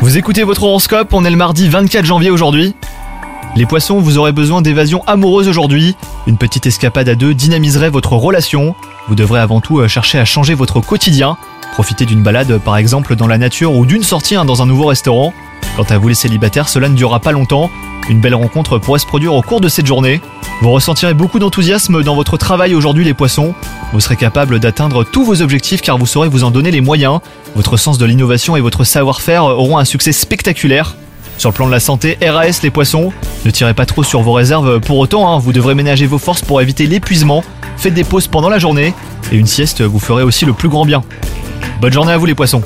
Vous écoutez votre horoscope, on est le mardi 24 janvier aujourd'hui. Les poissons, vous aurez besoin d'évasion amoureuse aujourd'hui. Une petite escapade à deux dynamiserait votre relation. Vous devrez avant tout euh, chercher à changer votre quotidien. Profitez d'une balade par exemple dans la nature ou d'une sortie hein, dans un nouveau restaurant. Quant à vous les célibataires, cela ne durera pas longtemps. Une belle rencontre pourrait se produire au cours de cette journée. Vous ressentirez beaucoup d'enthousiasme dans votre travail aujourd'hui les poissons. Vous serez capable d'atteindre tous vos objectifs car vous saurez vous en donner les moyens. Votre sens de l'innovation et votre savoir-faire auront un succès spectaculaire. Sur le plan de la santé, RAS les poissons, ne tirez pas trop sur vos réserves pour autant, hein. vous devrez ménager vos forces pour éviter l'épuisement, faites des pauses pendant la journée, et une sieste vous ferait aussi le plus grand bien. Bonne journée à vous les poissons